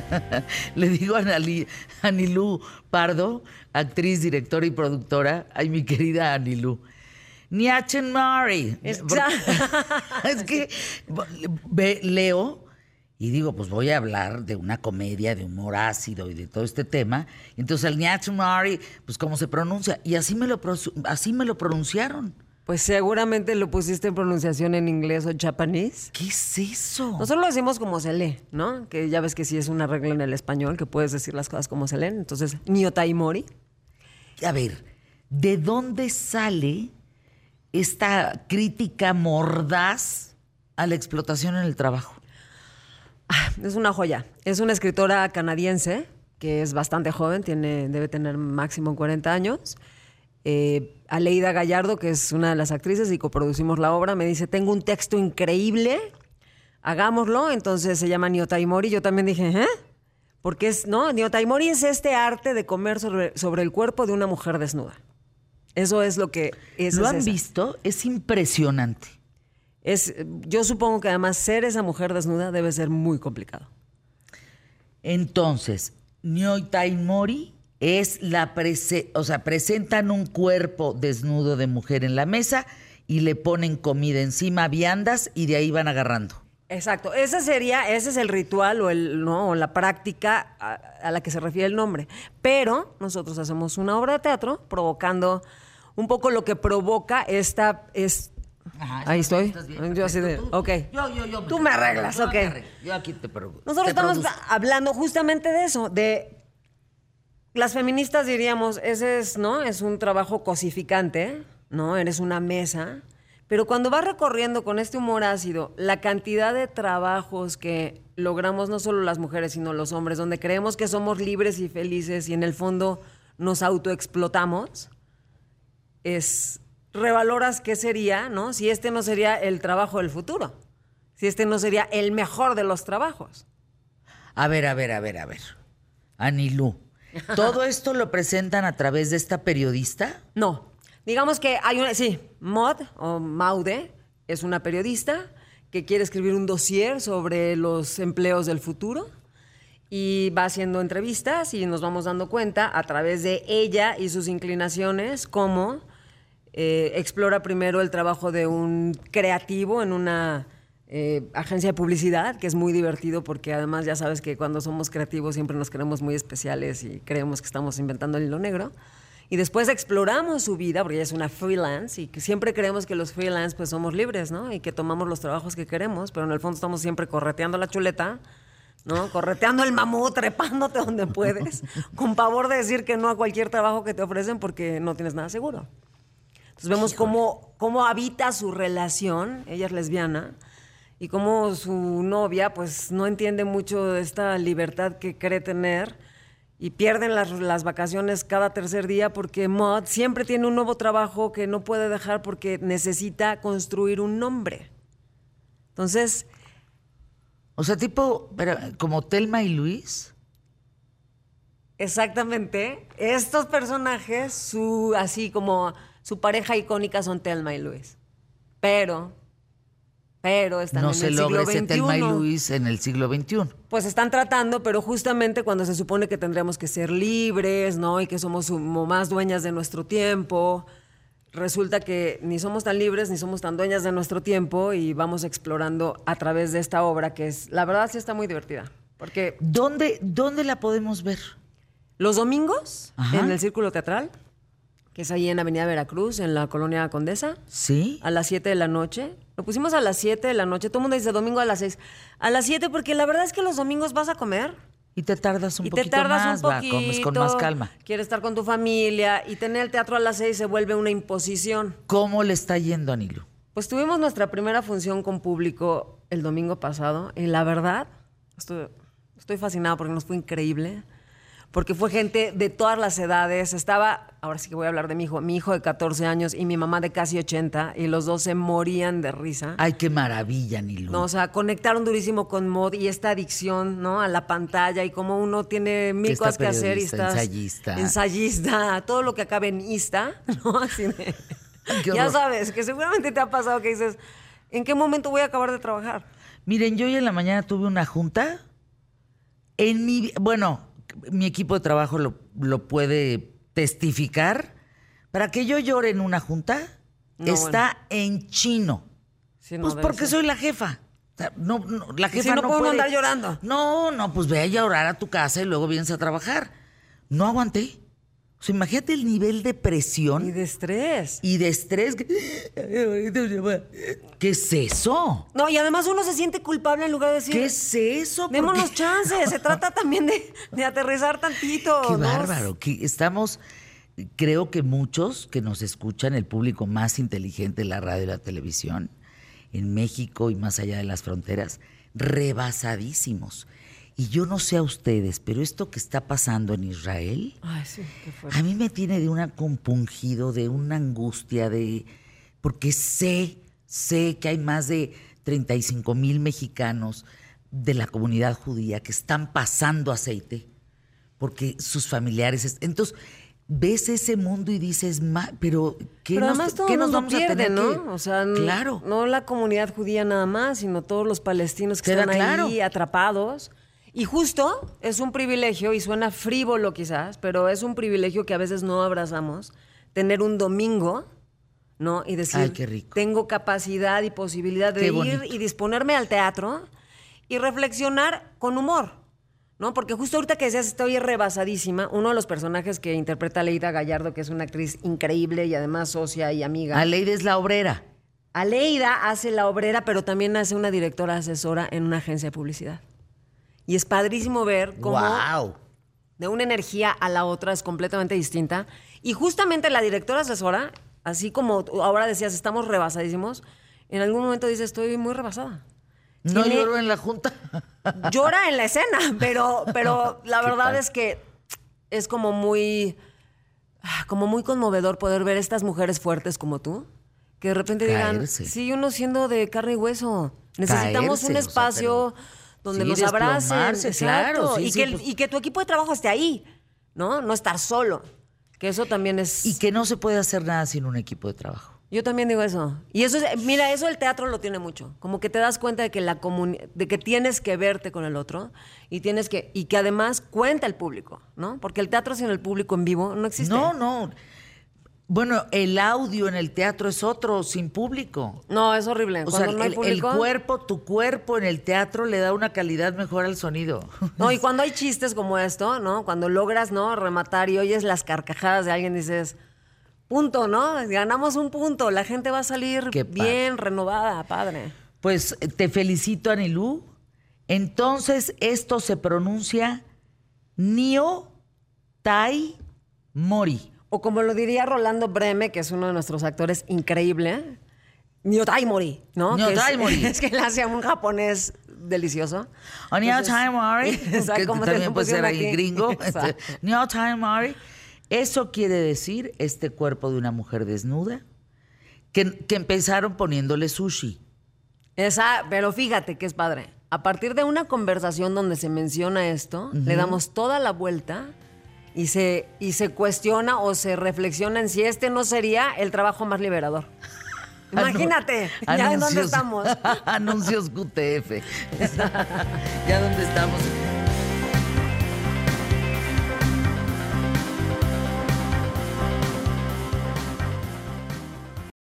le digo a Anali- Anilú Pardo, actriz, directora y productora, ay, mi querida Anilú. Niachen Mari. Es que ve- leo y digo, pues voy a hablar de una comedia de humor ácido y de todo este tema. Entonces el Niachen Mari, pues cómo se pronuncia. Y así me lo, así me lo pronunciaron. Pues seguramente lo pusiste en pronunciación en inglés o japonés. ¿Qué es eso? Nosotros lo decimos como se lee, ¿no? Que ya ves que sí es una regla en el español, que puedes decir las cosas como se leen. Entonces, Niotaimori. A ver, ¿de dónde sale esta crítica mordaz a la explotación en el trabajo? Es una joya. Es una escritora canadiense que es bastante joven, tiene, debe tener máximo 40 años. Eh, Aleida Gallardo, que es una de las actrices y coproducimos la obra, me dice, tengo un texto increíble, hagámoslo. Entonces se llama Niotaimori. Yo también dije, ¿eh? Porque es, ¿no? Niotaimori es este arte de comer sobre, sobre el cuerpo de una mujer desnuda. Eso es lo que es. ¿Lo han esa. visto? Es impresionante. Es, yo supongo que además ser esa mujer desnuda debe ser muy complicado. Entonces, Nyoitai Mori es la prese o sea, presentan un cuerpo desnudo de mujer en la mesa y le ponen comida encima, viandas y de ahí van agarrando. Exacto, ese sería, ese es el ritual o el no o la práctica a, a la que se refiere el nombre. Pero nosotros hacemos una obra de teatro provocando un poco lo que provoca esta es Ajá, ahí estoy. estás bien, yo así de. Tú- ok. Yo, yo, yo. Tú me arreglas, yo ok. arreglo. Yo aquí te pregunto. Nosotros estamos hablando justamente de eso, de las feministas diríamos, ese es, ¿no? Es un trabajo cosificante, ¿no? Eres una mesa. Pero cuando vas recorriendo con este humor ácido la cantidad de trabajos que logramos no solo las mujeres, sino los hombres, donde creemos que somos libres y felices y en el fondo nos autoexplotamos, es revaloras qué sería, ¿no? Si este no sería el trabajo del futuro, si este no sería el mejor de los trabajos. A ver, a ver, a ver, a ver. Anilú. ¿Todo esto lo presentan a través de esta periodista? No. Digamos que hay una, sí, Maud o Maude es una periodista que quiere escribir un dossier sobre los empleos del futuro y va haciendo entrevistas y nos vamos dando cuenta a través de ella y sus inclinaciones cómo eh, explora primero el trabajo de un creativo en una eh, agencia de publicidad, que es muy divertido porque además ya sabes que cuando somos creativos siempre nos creemos muy especiales y creemos que estamos inventando el hilo negro. Y después exploramos su vida, porque ella es una freelance, y que siempre creemos que los freelance pues somos libres, ¿no? Y que tomamos los trabajos que queremos, pero en el fondo estamos siempre correteando la chuleta, ¿no? Correteando el mamut, trepándote donde puedes, con pavor de decir que no a cualquier trabajo que te ofrecen porque no tienes nada seguro. Entonces vemos cómo, cómo habita su relación, ella es lesbiana, y cómo su novia pues no entiende mucho de esta libertad que cree tener y pierden las, las vacaciones cada tercer día porque Maud siempre tiene un nuevo trabajo que no puede dejar porque necesita construir un nombre. Entonces, O sea, tipo, como Telma y Luis. exactamente, estos personajes, su así como su pareja icónica son Telma y Luis. Pero, pero están no en se el logra siglo ese Telma y. Luis en el siglo XXI. Pues están tratando, pero justamente cuando se supone que tendríamos que ser libres, ¿no? Y que somos más dueñas de nuestro tiempo, resulta que ni somos tan libres ni somos tan dueñas de nuestro tiempo y vamos explorando a través de esta obra que es, la verdad sí está muy divertida. Porque ¿Dónde, ¿Dónde la podemos ver? los domingos Ajá. en el Círculo Teatral, que es ahí en Avenida Veracruz, en la colonia Condesa, Sí. a las 7 de la noche. Lo pusimos a las 7 de la noche. Todo el mundo dice domingo a las 6. A las 7 porque la verdad es que los domingos vas a comer Y te tardas un y te poquito tardas más, un va, comes con más calma. Quieres estar con tu familia y tener el teatro a las 6 se vuelve una imposición. ¿Cómo le está yendo a Nilu? Pues tuvimos nuestra primera función con público el domingo pasado y la verdad, estoy, estoy fascinada porque nos fue increíble. Porque fue gente de todas las edades. Estaba, ahora sí que voy a hablar de mi hijo, mi hijo de 14 años y mi mamá de casi 80 y los dos se morían de risa. Ay, qué maravilla, Nilu. No, o sea, conectaron durísimo con Mod y esta adicción, ¿no? A la pantalla y cómo uno tiene mil cosas que hacer y estás ensayista. ensayista, todo lo que acabe en ista, ¿no? Así de- ya sabes, que seguramente te ha pasado que dices, ¿en qué momento voy a acabar de trabajar? Miren, yo hoy en la mañana tuve una junta En mi, bueno, mi equipo de trabajo lo, lo puede testificar. Para que yo llore en una junta, No, está en chino. Sí, no, pues porque ser. soy la jefa. No, no, la jefa no no, podemos puede- andar llorando. No, no, pues ve a llorar a tu casa y luego vienes a trabajar. No aguanté. O sea, imagínate el nivel de presión Y de estrés. y de estrés. que- ¿Qué es eso? No, y además uno se siente culpable en lugar de decir. ¿Qué es eso? ¿Por Démonos chances. Se trata también de, de aterrizar tantito. Qué ¿no? bárbaro. que estamos, creo que muchos que nos escuchan, el público más inteligente de la radio y la televisión, en México y más allá de las fronteras, rebasadísimos. Y yo no sé a ustedes, pero esto que está pasando en Israel, Ay, sí, qué fuerte. a mí me tiene de una compungido, de una angustia, de porque sé, sé que hay más de 35 mil mexicanos de la comunidad judía que están pasando aceite porque sus familiares. Entonces, ves ese mundo y dices, "Ma, pero ¿qué Pero nos, qué vamos pierde, a tener ¿no? que-" O sea, n- claro. no la comunidad judía nada más, sino todos los palestinos que Queda están claro. ahí atrapados. Y justo es un privilegio, y suena frívolo quizás, pero es un privilegio que a veces no abrazamos, tener un domingo, ¿no? Y decir, Ay, qué rico. tengo capacidad y posibilidad de Qué ir bonito. y disponerme al teatro y reflexionar con humor. ¿No? Porque justo ahorita que decías, estoy rebasadísima, uno de los personajes que interpreta a Leida Gallardo, que es una actriz increíble y además socia y amiga. Aleida es la obrera. Aleida hace la obrera, pero también hace una directora asesora en una agencia de publicidad. Y es padrísimo ver cómo ¡Wow! de una energía a la otra es completamente distinta. Y justamente la directora asesora, así como ahora decías, estamos rebasadísimos, en algún momento dice, estoy muy rebasada. No Tiene- lloro en la junta. llora en la escena, pero, pero la ¿Qué verdad es que es como muy, ah, como muy conmovedor poder ver estas mujeres fuertes como tú, que de repente digan, sí, uno siendo de carne y hueso, necesitamos Caerse, un o sea, espacio pero- donde sí, nos abracen, claro, sí, y, que el- pues- y que tu equipo de trabajo esté ahí, ¿no? No estar solo, que eso también es... Y que no se puede hacer nada sin un equipo de trabajo. Yo también digo eso. Y eso es, mira, eso el teatro lo tiene mucho. Como que te das cuenta de que la de que tienes que verte con el otro y tienes que y que además cuenta el público, ¿no? Porque el teatro sin el público en vivo no existe. No, no. Bueno, el audio en el teatro es otro, sin público. No, es horrible. O sea, no hay el, el cuerpo, tu cuerpo en el teatro le da una calidad mejor al sonido. No, y cuando hay chistes como esto, ¿no? Cuando logras, ¿no? Rematar y oyes las carcajadas de alguien, dices, punto, ¿no? Ganamos un punto. La gente va a salir bien, renovada, padre. Pues eh, te felicito, Anilú. Entonces, esto se pronuncia Nio Tai Mori. O como lo diría Rolando Breme, que es uno de nuestros actores increíble, Nyotaimori, ¿no? Que es- Nyotaimori. Es, que él hace un japonés delicioso. Nio Entonces- Tai Mori. Exacto, que también puede ser ahí gringo. Exacto. Nio Tai Mori. Eso quiere decir este cuerpo de una mujer desnuda que, que empezaron poniéndole sushi. Esa, pero fíjate que es padre. A partir de una conversación donde se menciona esto, le damos toda la vuelta y se, y se cuestiona o se reflexiona en si este no sería el trabajo más liberador. Imagínate, ya en dónde estamos. Anuncios QTF. ya dónde estamos.